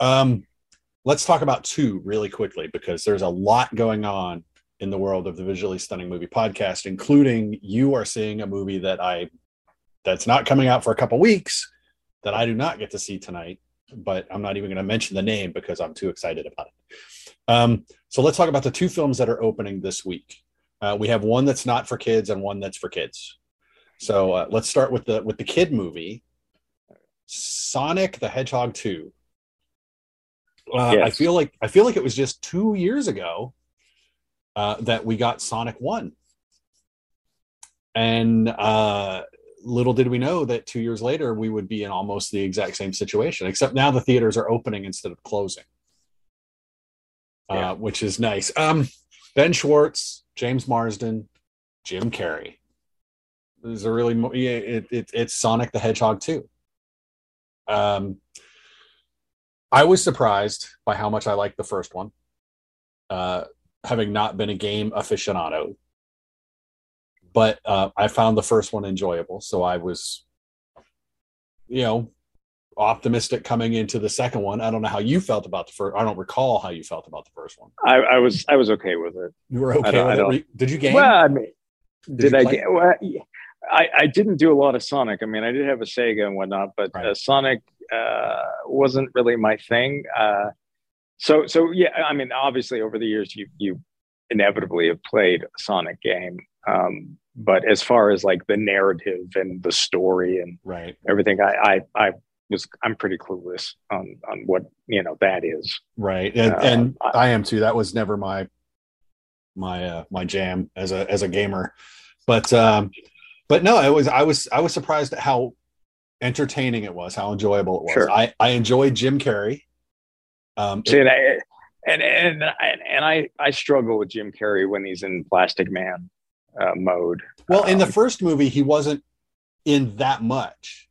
Um, let's talk about two really quickly because there's a lot going on in the world of the visually stunning movie podcast, including you are seeing a movie that I that's not coming out for a couple weeks that I do not get to see tonight, but I'm not even going to mention the name because I'm too excited about it. Um, so let's talk about the two films that are opening this week. Uh, we have one that's not for kids and one that's for kids. So uh, let's start with the with the kid movie, Sonic the Hedgehog Two. Uh, Yes. I feel like I feel like it was just two years ago uh, that we got Sonic One, and uh, little did we know that two years later we would be in almost the exact same situation. Except now the theaters are opening instead of closing, Yeah. uh, which is nice. Um, ben Schwartz, James Marsden, Jim Carrey. This is a really mo- yeah, it, it, it's Sonic the Hedgehog too. Um, I was surprised by how much I liked the first one, uh, having not been a game aficionado. But uh, I found the first one enjoyable, so I was, you know, optimistic coming into the second one. I don't know how you felt about the first. I don't recall how you felt about the first one. I, I was I was okay with it. You were okay don't- with I it. don't- Re- Did you game? Well, I mean, did, you I get? Well, yeah. I I didn't do a lot of Sonic. I mean, I did have a Sega and whatnot, but Right. uh, Sonic uh, wasn't really my thing. Uh, so so yeah, I mean, obviously over the years you you inevitably have played a Sonic game. Um, but as far as like the narrative and the story and right, everything, I I, I was I'm pretty clueless on on what you know that is. right, and, Uh, and I- I am too. That was never my my uh, my jam as a as a gamer, but um, but no, it was I was I was surprised at how entertaining it was, how enjoyable it was. Sure. I I enjoyed Jim Carrey. Um, See, it- and I, and and and, and I I struggle with Jim Carrey when he's in Plastic Man uh, mode. well, in the um, first movie, he wasn't in that much.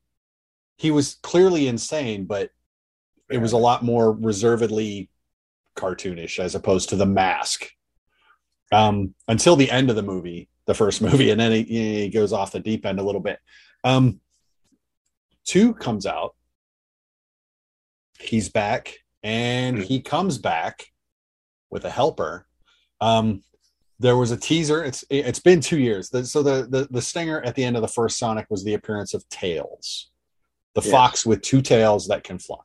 He was clearly insane, but it was a lot more reservedly cartoonish as opposed to the mask um until the end of the movie the first movie and then he, he goes off the deep end a little bit. Um two comes out. He's back and he comes back with a helper. Um there was a teaser. It's it's been two years. So the the, the stinger at the end of the first sonic was the appearance of tails the Yes. fox with two tails that can fly.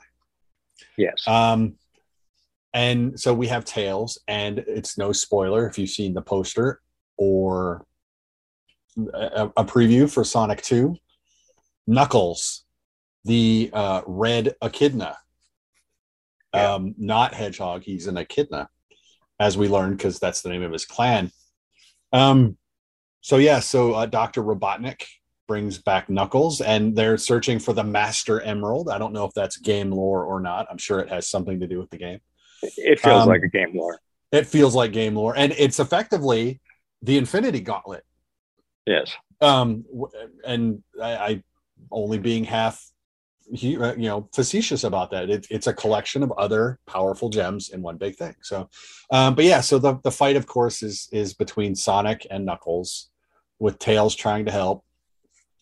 Yes, um, and so we have Tails, and it's no spoiler if you've seen the poster or a, a preview for Sonic 2. Knuckles, the uh, red echidna, Yeah. um, not Hedgehog, he's an echidna, as we learned, because that's the name of his clan. Um, so, yeah, so uh, Dr. Robotnik brings back Knuckles, and they're searching for the Master Emerald. I don't know if that's game lore or not. I'm sure it has something to do with the game. it feels um, like a game lore. It feels like game lore, and it's effectively the Infinity Gauntlet. Yes, Um, and I, I only being half, he- uh, you know, facetious about that. It, it's a collection of other powerful gems in one big thing. So, um, but yeah, so the the fight, of course, is is between Sonic and Knuckles, with Tails trying to help,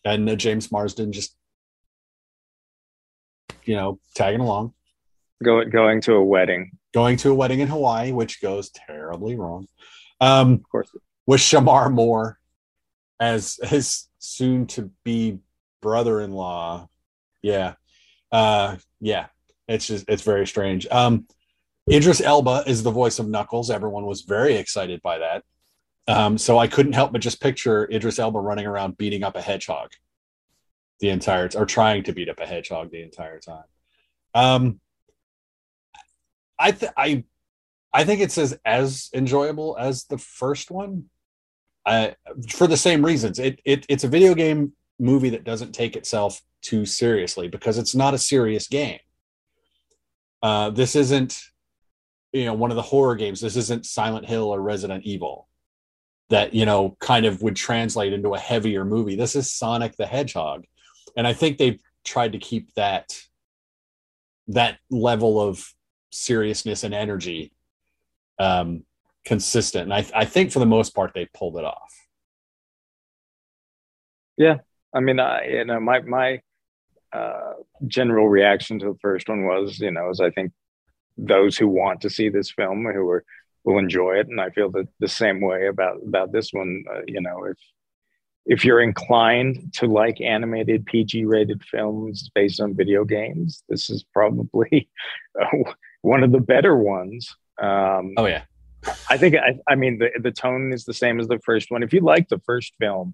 and uh, James Marsden just, you know, tagging along. Go, going to a wedding. going to a wedding in Hawaii, which goes terribly wrong. Um, Of course, with Shemar Moore as his soon to be brother in law. Yeah. Uh, yeah. It's just it's very strange. Um, Idris Elba is the voice of Knuckles. Everyone was very excited by that. Um, so I couldn't help but just picture Idris Elba running around beating up a hedgehog the entire or trying to beat up a hedgehog the entire time. Um, I th- I I think it's as as enjoyable as the first one. I for the same reasons. It, it it's a video game movie that doesn't take itself too seriously because it's not a serious game. Uh, this isn't you know one of the horror games. This isn't Silent Hill or Resident Evil that you know kind of would translate into a heavier movie. This is Sonic the Hedgehog, and I think they've tried to keep that that level of seriousness and energy um, consistent. And I, I think for the most part, they pulled it off. Yeah, I mean, I you know my my uh, general reaction to the first one was, you know, is I think those who want to see this film who are will enjoy it, and I feel that the same way about about this one. Uh, you know, if if you're inclined to like animated PG rated films based on video games, this is probably uh, one of the better ones. Um, oh yeah, I think I, I mean the the tone is the same as the first one. If you like the first film,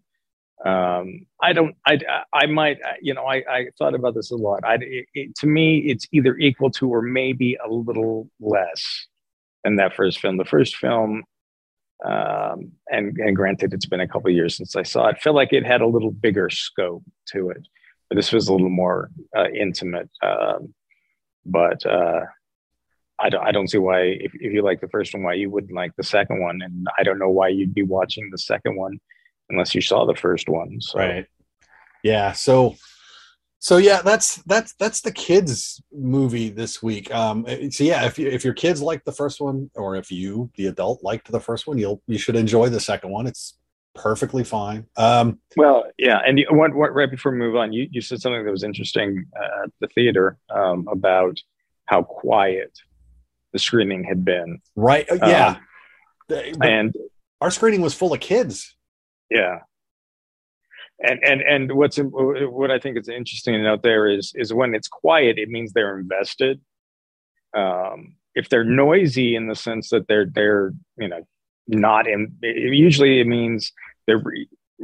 um, I don't. I I might. You know, I I thought about this a lot. I it, it, to me, it's either equal to or maybe a little less than that first film. The first film, um, and and granted, it's been a couple years since I saw it. I feel like it had a little bigger scope to it, but this was a little more uh, intimate. Um, but uh, I don't, I don't see why, if, if you like the first one, why you wouldn't like the second one. And I don't know why you'd be watching the second one unless you saw the first one. So. Right. Yeah. So, so yeah, that's that's that's the kids movie this week. Um, so yeah, if you, if your kids like the first one, or if you, the adult, liked the first one, you'll you should enjoy the second one. It's perfectly fine. Um, well, yeah, and you, what, what, right before we move on, you, you said something that was interesting uh, at the theater um, about how quiet the screening had been. Right. Uh, yeah. Um, and our screening was full of kids. Yeah. And and and what's what I think is interesting to note there is is when it's quiet, it means they're invested. Um, if they're noisy in the sense that they're they're you know not in, usually it means they're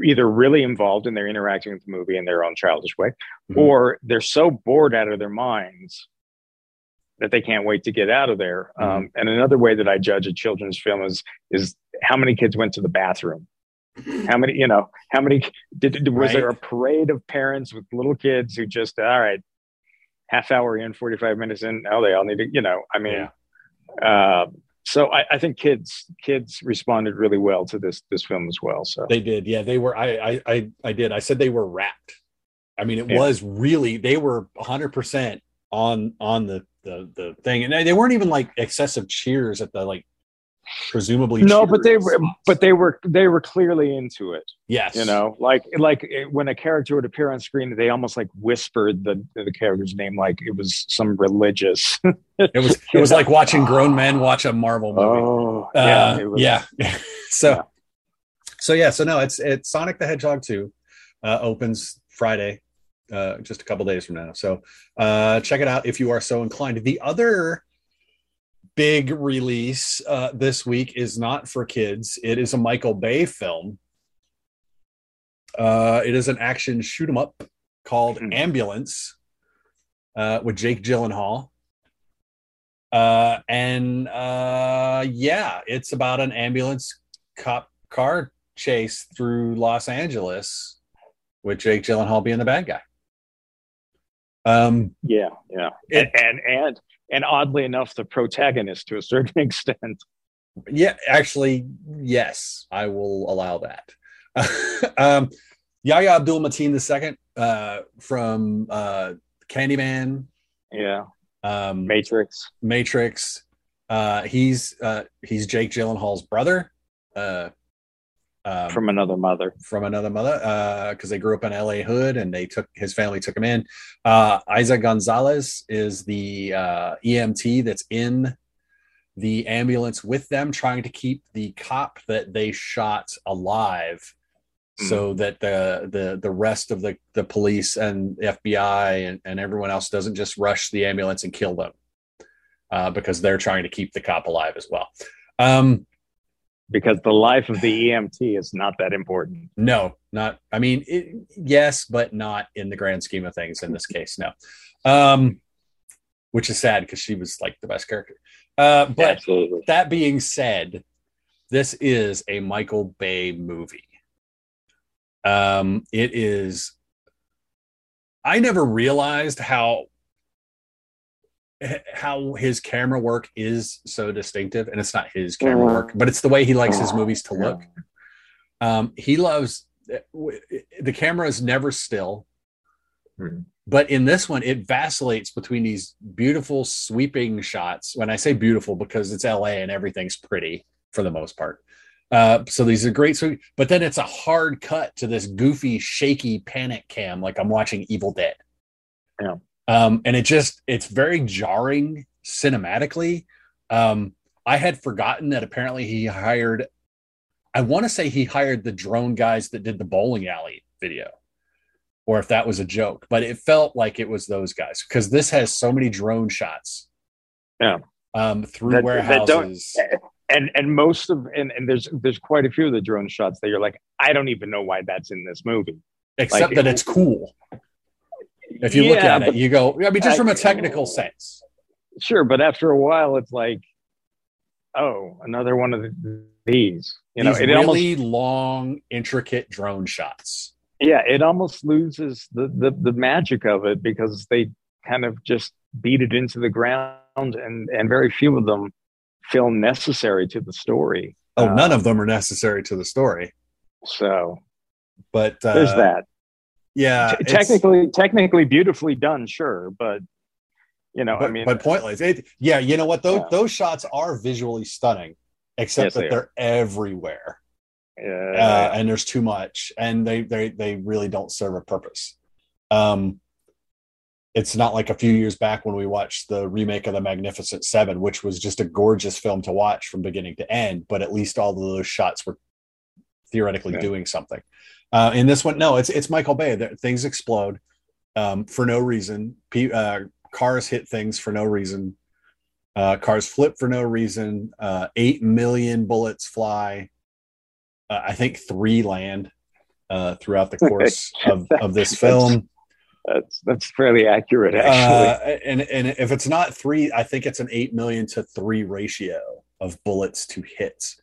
either really involved and they're interacting with the movie in their own childish way, mm-hmm. or they're so bored out of their minds that they can't wait to get out of there. Mm-hmm. Um, and another way that I judge a children's film is is how many kids went to the bathroom. How many, you know, how many did, was right. there a parade of parents with little kids who just all right, half hour in, forty five minutes in, oh they all need to, you know, I mean, yeah. uh, so I, I, think kids kids responded really well to this this film as well. So they did, yeah, they were. I I I, I did. I said they were wrapped. I mean, it yeah. was really they were hundred percent on on the the the thing, and they weren't even like excessive cheers at the like presumably no but they were but they were they were clearly into it. Yes. You know like like when a character would appear on screen they almost like whispered the the character's name like it was some religious. It was it was like watching grown men watch a marvel movie. Oh uh, yeah was, yeah. So yeah. so yeah so no it's it's sonic the hedgehog 2 uh, opens friday uh, just a couple days from now. So uh, check it out if you are so inclined. The other big release uh, this week is not for kids. It is a Michael Bay film. Uh, it is an action shoot 'em up called mm-hmm. Ambulance uh, with Jake Gyllenhaal. Uh, and uh, yeah, it's about an ambulance cop car chase through Los Angeles with Jake Gyllenhaal being the bad guy. Um, yeah, yeah, it, and, and and and oddly enough, the protagonist to a certain extent. Yeah, actually, yes, I will allow that. um, Yahya Abdul Mateen II uh, from uh, Candyman. Yeah. Um, Matrix. Matrix. Uh, he's uh, he's Jake Gyllenhaal's brother. Uh, um, from another mother from another mother because uh, they grew up in la hood and they took his family took him in uh, Eiza gonzalez is the uh, emt that's in the ambulance with them trying to keep the cop that they shot alive Mm. so that the the the rest of the the police and the FBI and, and everyone else doesn't just rush the ambulance and kill them uh, because they're trying to keep the cop alive as well. Um, because the life of the EMT is not that important. no, not. I mean, it, yes, but not in the grand scheme of things. In this case, no. Um, which is sad because she was like the best character. Uh, but Absolutely. that being said, this is a Michael Bay movie. Um, it is. I never realized how how his camera work is so distinctive, and it's not his camera work, but it's the way he likes his movies to look. Um, he loves the camera is never still, Hmm. but in this one, it vacillates between these beautiful sweeping shots. When I say beautiful, because it's LA and everything's pretty for the most part. Uh, so these are great sweep, but then it's a hard cut to this goofy, shaky panic cam, like I'm watching Evil Dead. Yeah. Um, and it just it's very jarring cinematically. Um, I had forgotten that apparently he hired I want to say he hired the drone guys that did the bowling alley video, or if that was a joke, but it felt like it was those guys because this has so many drone shots. Yeah. Um, through That- that warehouses. And and most of and, and there's there's quite a few of the drone shots that you're like, I don't even know why that's in this movie. except like- that it's cool. If you look Yeah, at it, you go, I mean, just I- from a technical sense. Sure, but after a while, it's like, oh, another one of the, these. You know, These it really almost long, intricate drone shots. yeah, it almost loses the, the the magic of it because they kind of just beat it into the ground, and and very few of them feel necessary to the story. Oh, Uh, none of them are necessary to the story, So but uh, there's that. Yeah, T- technically, technically beautifully done, sure, but you know, but, I mean, but pointless. It, yeah, you know what? Those Yeah. those shots are visually stunning, except Yes, that they they're everywhere, uh, uh, and there's too much, and they they they really don't serve a purpose. Um, it's not like a few years back when we watched the remake of the Magnificent Seven, which was just a gorgeous film to watch from beginning to end. But at least all of those shots were theoretically Yeah. doing something. Uh, in this one, no, it's it's Michael Bay. Things explode um, for no reason. P, uh, cars hit things for no reason. Uh, cars flip for no reason. Uh, Eight million bullets fly. Uh, I think three land uh, throughout the course of, of this film. that's that's fairly accurate, actually. Uh, and and if it's not three, I think it's an eight million to three ratio of bullets to hits.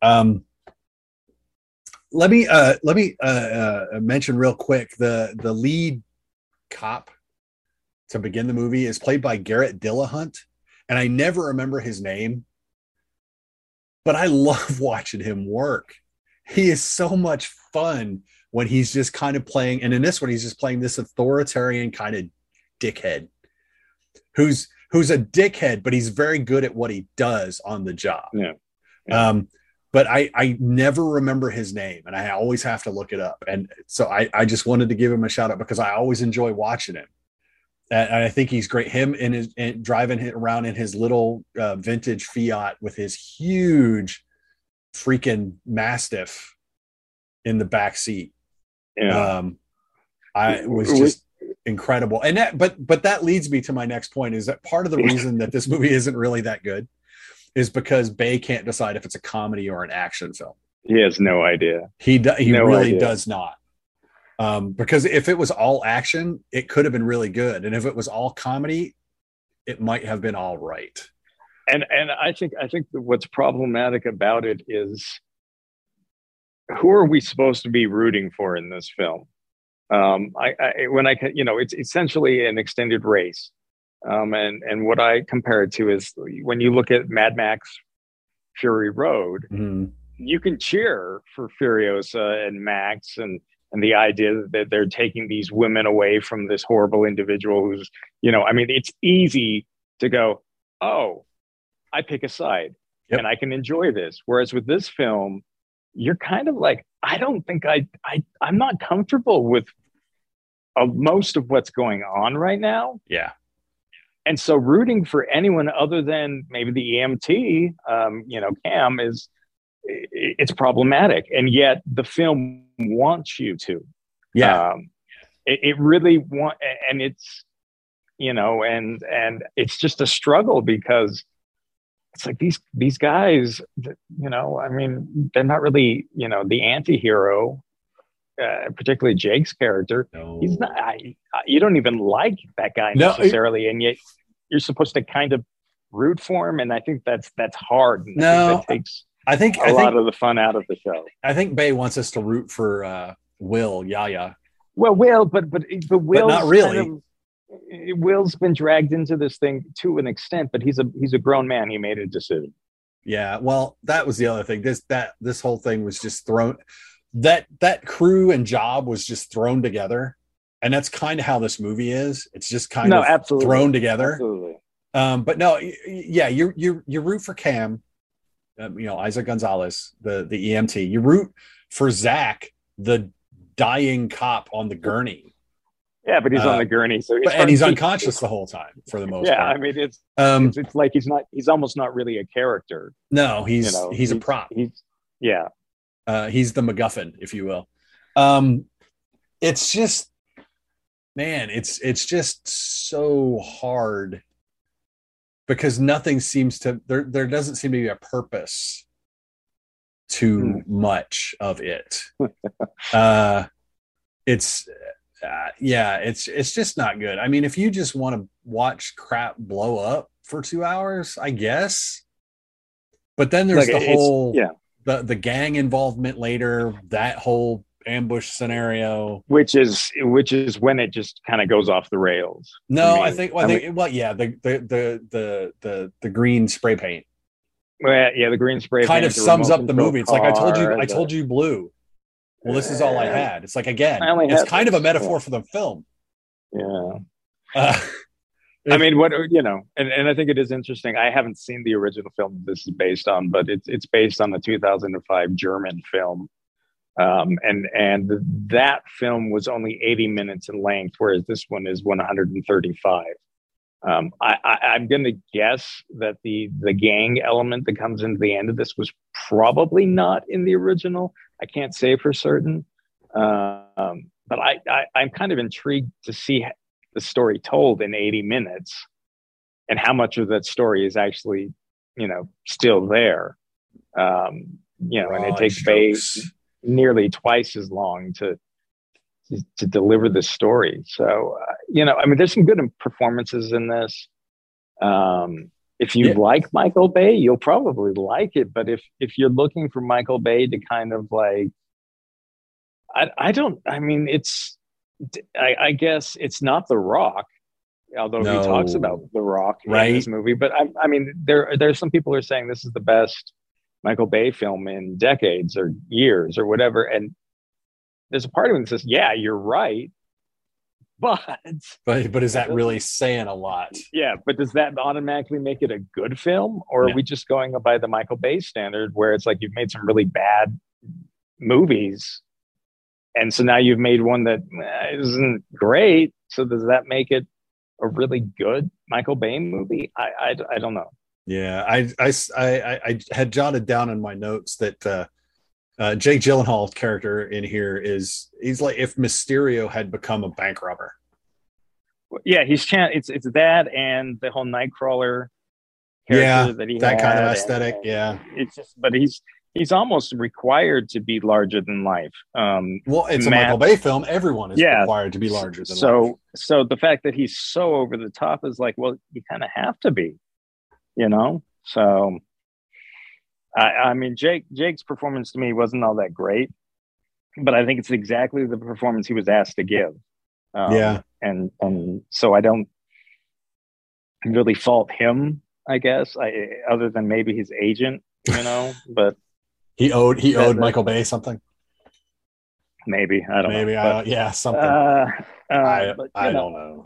Um, let me uh, let me uh, uh, mention real quick the the lead cop to begin the movie is played by Garrett Dillahunt, and I never remember his name, but I love watching him work. He is so much fun when he's just kind of playing, and in this one, he's just playing this authoritarian kind of dickhead who's who's a dickhead, but he's very good at what he does on the job. Yeah. Yeah. Um, but I I never remember his name, and I always have to look it up. And so I I just wanted to give him a shout out because I always enjoy watching him. And I think he's great. Him and his and driving it around in his little uh, vintage Fiat with his huge freaking Mastiff in the back seat yeah. um i was just incredible and that but but that leads me to my next point is that part of the reason that this movie isn't really that good is because bay can't decide if it's a comedy or an action film he has no idea. he do, he No really idea. does not um because if it was all action it could have been really good and if it was all comedy it might have been all right and and I think I think what's problematic about it is who are we supposed to be rooting for in this film? Um, I, I when I you know, it's essentially an extended race, um, and and what I compare it to is when you look at Mad Max Fury Road, Mhm. you can cheer for Furiosa and Max and and the idea that they're taking these women away from this horrible individual who's, you know, I mean, it's easy to go, oh, I pick a side Yep. and I can enjoy this. Whereas with this film, you're kind of like, I don't think I, I I'm not comfortable with uh, most of what's going on right now. yeah And so rooting for anyone other than maybe the EMT, um, you know, Cam is it's problematic, and yet the film wants you to. Yeah, um, it, it really want, and it's you know, and and it's just a struggle because it's like these these guys, you know, I mean, they're not really, you know, the anti-hero, uh, particularly Jake's character. no. He's not. I, you don't even like that guy No, necessarily, and yet you're supposed to kind of root for him, and I think that's that's hard. And I think No, that takes I think a I lot think of the fun out of the show. I think Bay wants us to root for uh, Will Yahya. Well, Will, but but but Will's not really. kind of- Will's been dragged into this thing to an extent, but he's a he's a grown man. He made a decision. Yeah, well, that was the other thing. This that this whole thing was just thrown. That that crew and job was just thrown together, and that's kind of how this movie is. It's just kind no, of absolutely thrown together. Absolutely. Um, but no, yeah, you you you root for Cam, um, you know Isaac Gonzalez, the the EMT. You root for Zach, the dying cop on the gurney, Yeah, but he's Uh, on the gurney, so it's but, and he's hard- unconscious the whole time for the most Yeah, part. I mean it's, um, it's it's like he's not he's almost not really a character. no, he's you know, he's a prop. He's yeah. Uh, he's the MacGuffin, if you will. Um, it's just, man, it's it's just so hard because nothing seems to there. There doesn't seem to be a purpose to much of it. uh, it's uh, yeah, it's it's just not good. I mean, if you just want to watch crap blow up for two hours, I guess. But then there's Like, the whole yeah. The the gang involvement later, that whole ambush scenario. Which is which is when it just kind of goes off the rails. No, me. I think well, I I think well, yeah, the the the the the, the green spray paint Well, yeah, the green spray paint kind paint, of sums up the movie. It's like I told you, I told you blue. Well, this is all I had. It's like again, it's kind of a metaphor for the film. Yeah. Uh, I mean, what you know, and, and I think it is interesting. I haven't seen the original film this is based on, but it's it's based on the 2005 German film, um, and and that film was only 80 minutes in length, whereas this one is 135. Um, I, I, I'm going to guess that the the gang element that comes into the end of this was probably not in the original. I can't say for certain, um, but I, I I'm kind of intrigued to see the story told in 80 minutes and how much of that story is actually you know still there. Um you know and it takes Bay nearly twice as long to to, to deliver the story. So uh, you know i mean there's some good performances in this. Um if you Yeah. like michael bay you'll probably like it but if if you're looking for michael bay to kind of like i i don't i mean it's I, I guess it's not The Rock, although he talks about The Rock Right. in this movie. But I, I mean, there there's some people who are saying this is the best Michael Bay film in decades or years or whatever. And there's a part of me that says, "Yeah, you're right," but But but is that really saying a lot? yeah, but does that automatically make it a good film, or Yeah. are we just going by the Michael Bay standard, where it's like you've made some really bad movies, and so now you've made one that eh, isn't great? So does that make it a really good Michael Bay movie? I I, I don't know. Yeah, I, I, I, I had jotted down in my notes that uh, uh, Jake Gyllenhaal's character in here is he's like if Mysterio had become a bank robber. Yeah, he's chan- it's it's that and the whole Nightcrawler character Yeah, that he That kind of aesthetic. and- yeah. It's just, but he's he's almost required to be larger than life. Um, Well, it's a Matt- Michael Bay film. Everyone is Yeah. required to be larger than so life. so the fact that he's so over the top is like well you kind of have to be you know so i i mean jake jake's performance to me wasn't all that great but i think it's exactly the performance he was asked to give um, Yeah. and and so i don't really fault him i guess i other than maybe his agent you know but He owed he owed Michael Bay something. maybe i don't Maybe know I But, yeah something. uh, uh, I but, I know,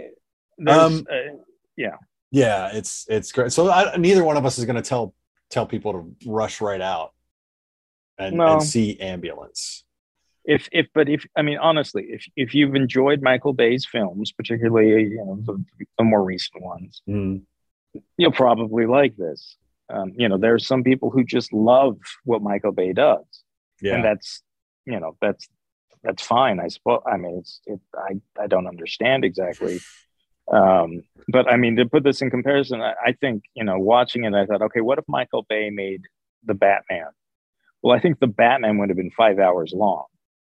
don't know. Um, uh, Yeah, it's it's great. So I, neither one of us is going to tell tell people to rush right out and, No. and see ambulance. if if but if i mean honestly if if you've enjoyed michael bay's films particularly you know the, the more recent ones Mm. you'll probably like this Um, you know, there are some people who just love what Michael Bay does, Yeah. and that's you know that's that's fine. I suppose. I mean, it's it, I I don't understand exactly, um, but I mean to put this in comparison, I, I think you know watching it, I thought, okay, what if Michael Bay made the Batman? Well, I think the Batman would have been five hours long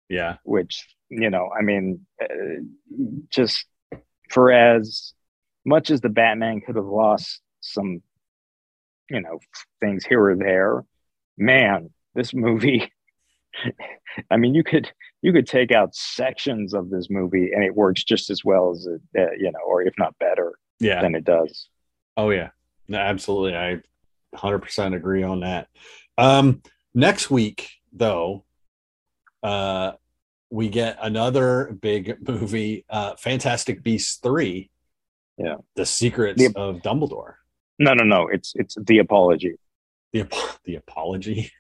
yeah. which you know i mean uh, just for as much as the batman could have lost some you know things here or there man this movie i mean you could you could take out sections of this movie and it works just as well as it uh, you know or if not better Yeah. than it does Oh yeah, no, absolutely. I 100% agree on that. Um, next week, though, uh, we get another big movie, uh, Fantastic Beasts three. Yeah. the secrets The- of Dumbledore. No no no it's it's the apology The ap- the apology,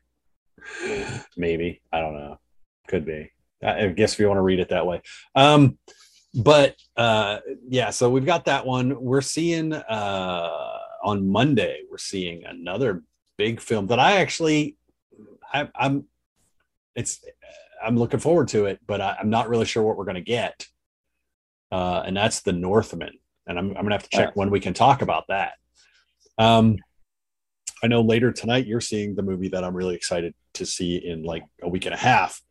maybe I don't know. Could be. I guess if you want to read it that way. Um, but uh, yeah, so we've got that one. We're seeing uh, on Monday. We're seeing another big film that I actually, I, I'm, it's, I'm looking forward to it, but I, I'm not really sure what we're going to get. Uh, and that's the Northman, and I'm, I'm gonna have to check when we can talk about that. Um, I know later tonight you're seeing the movie that I'm really excited to see in like a week and a half.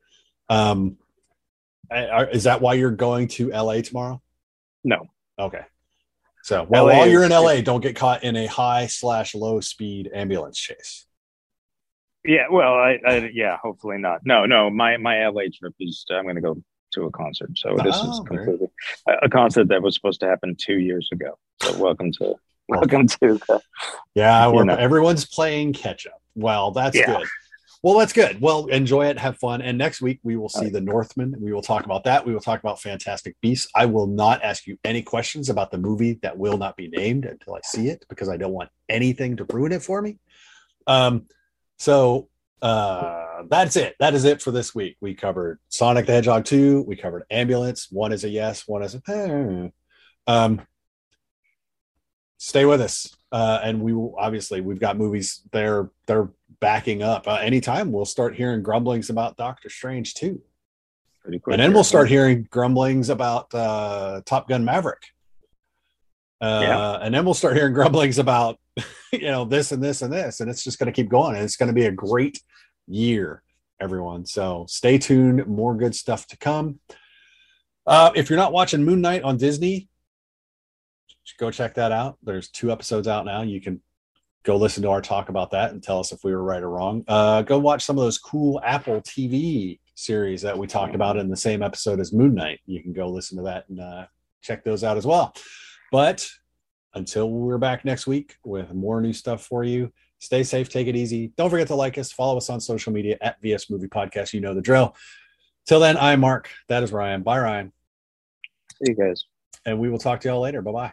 Um, are- is that why you're going to LA tomorrow? no Okay. So, well, LA while you're in LA, don't get caught in a high slash low speed ambulance chase. Yeah, well, I, I yeah, hopefully not. No, no, my my LA trip is I'm going to go to a concert. So this is Oh, very- completely a concert that was supposed to happen two years ago. So welcome to welcome to the, Yeah, You know. everyone's playing catch up. Well, that's Yeah. good. Well, that's good. Well, enjoy it, have fun. And next week we will see Right. the Northman. We will talk about that. We will talk about Fantastic Beasts. I will not ask you any questions about the movie that will not be named until I see it because I don't want anything to ruin it for me. Um, so uh that's it. That is it for this week. We covered Sonic the Hedgehog 2, we covered Ambulance. One is a yes, one is a hmm. um stay with us. Uh, and we will obviously we've got movies they're they're backing up. Uh, anytime we'll start hearing grumblings about Doctor Strange too, pretty quick. and then we'll start hearing grumblings about uh, Top Gun Maverick. Uh, Yeah. and then we'll start hearing grumblings about you know this and this and this, and it's just going to keep going. And it's going to be a great year, everyone. So stay tuned. More good stuff to come. Uh, if you're not watching Moon Knight on Disney, go check that out. There's two episodes out now. You can go listen to our talk about that and tell us if we were right or wrong. Uh, go watch some of those cool Apple TV series that we talked about in the same episode as Moon Knight. You can go listen to that and uh, check those out as well. But until we're back next week with more new stuff for you, stay safe, take it easy. Don't forget to like us, follow us on social media at VS Movie Podcast. You know the drill. Till then, I'm Mark. That is Ryan. Bye, Ryan. See you guys. And we will talk to y'all later. Bye bye.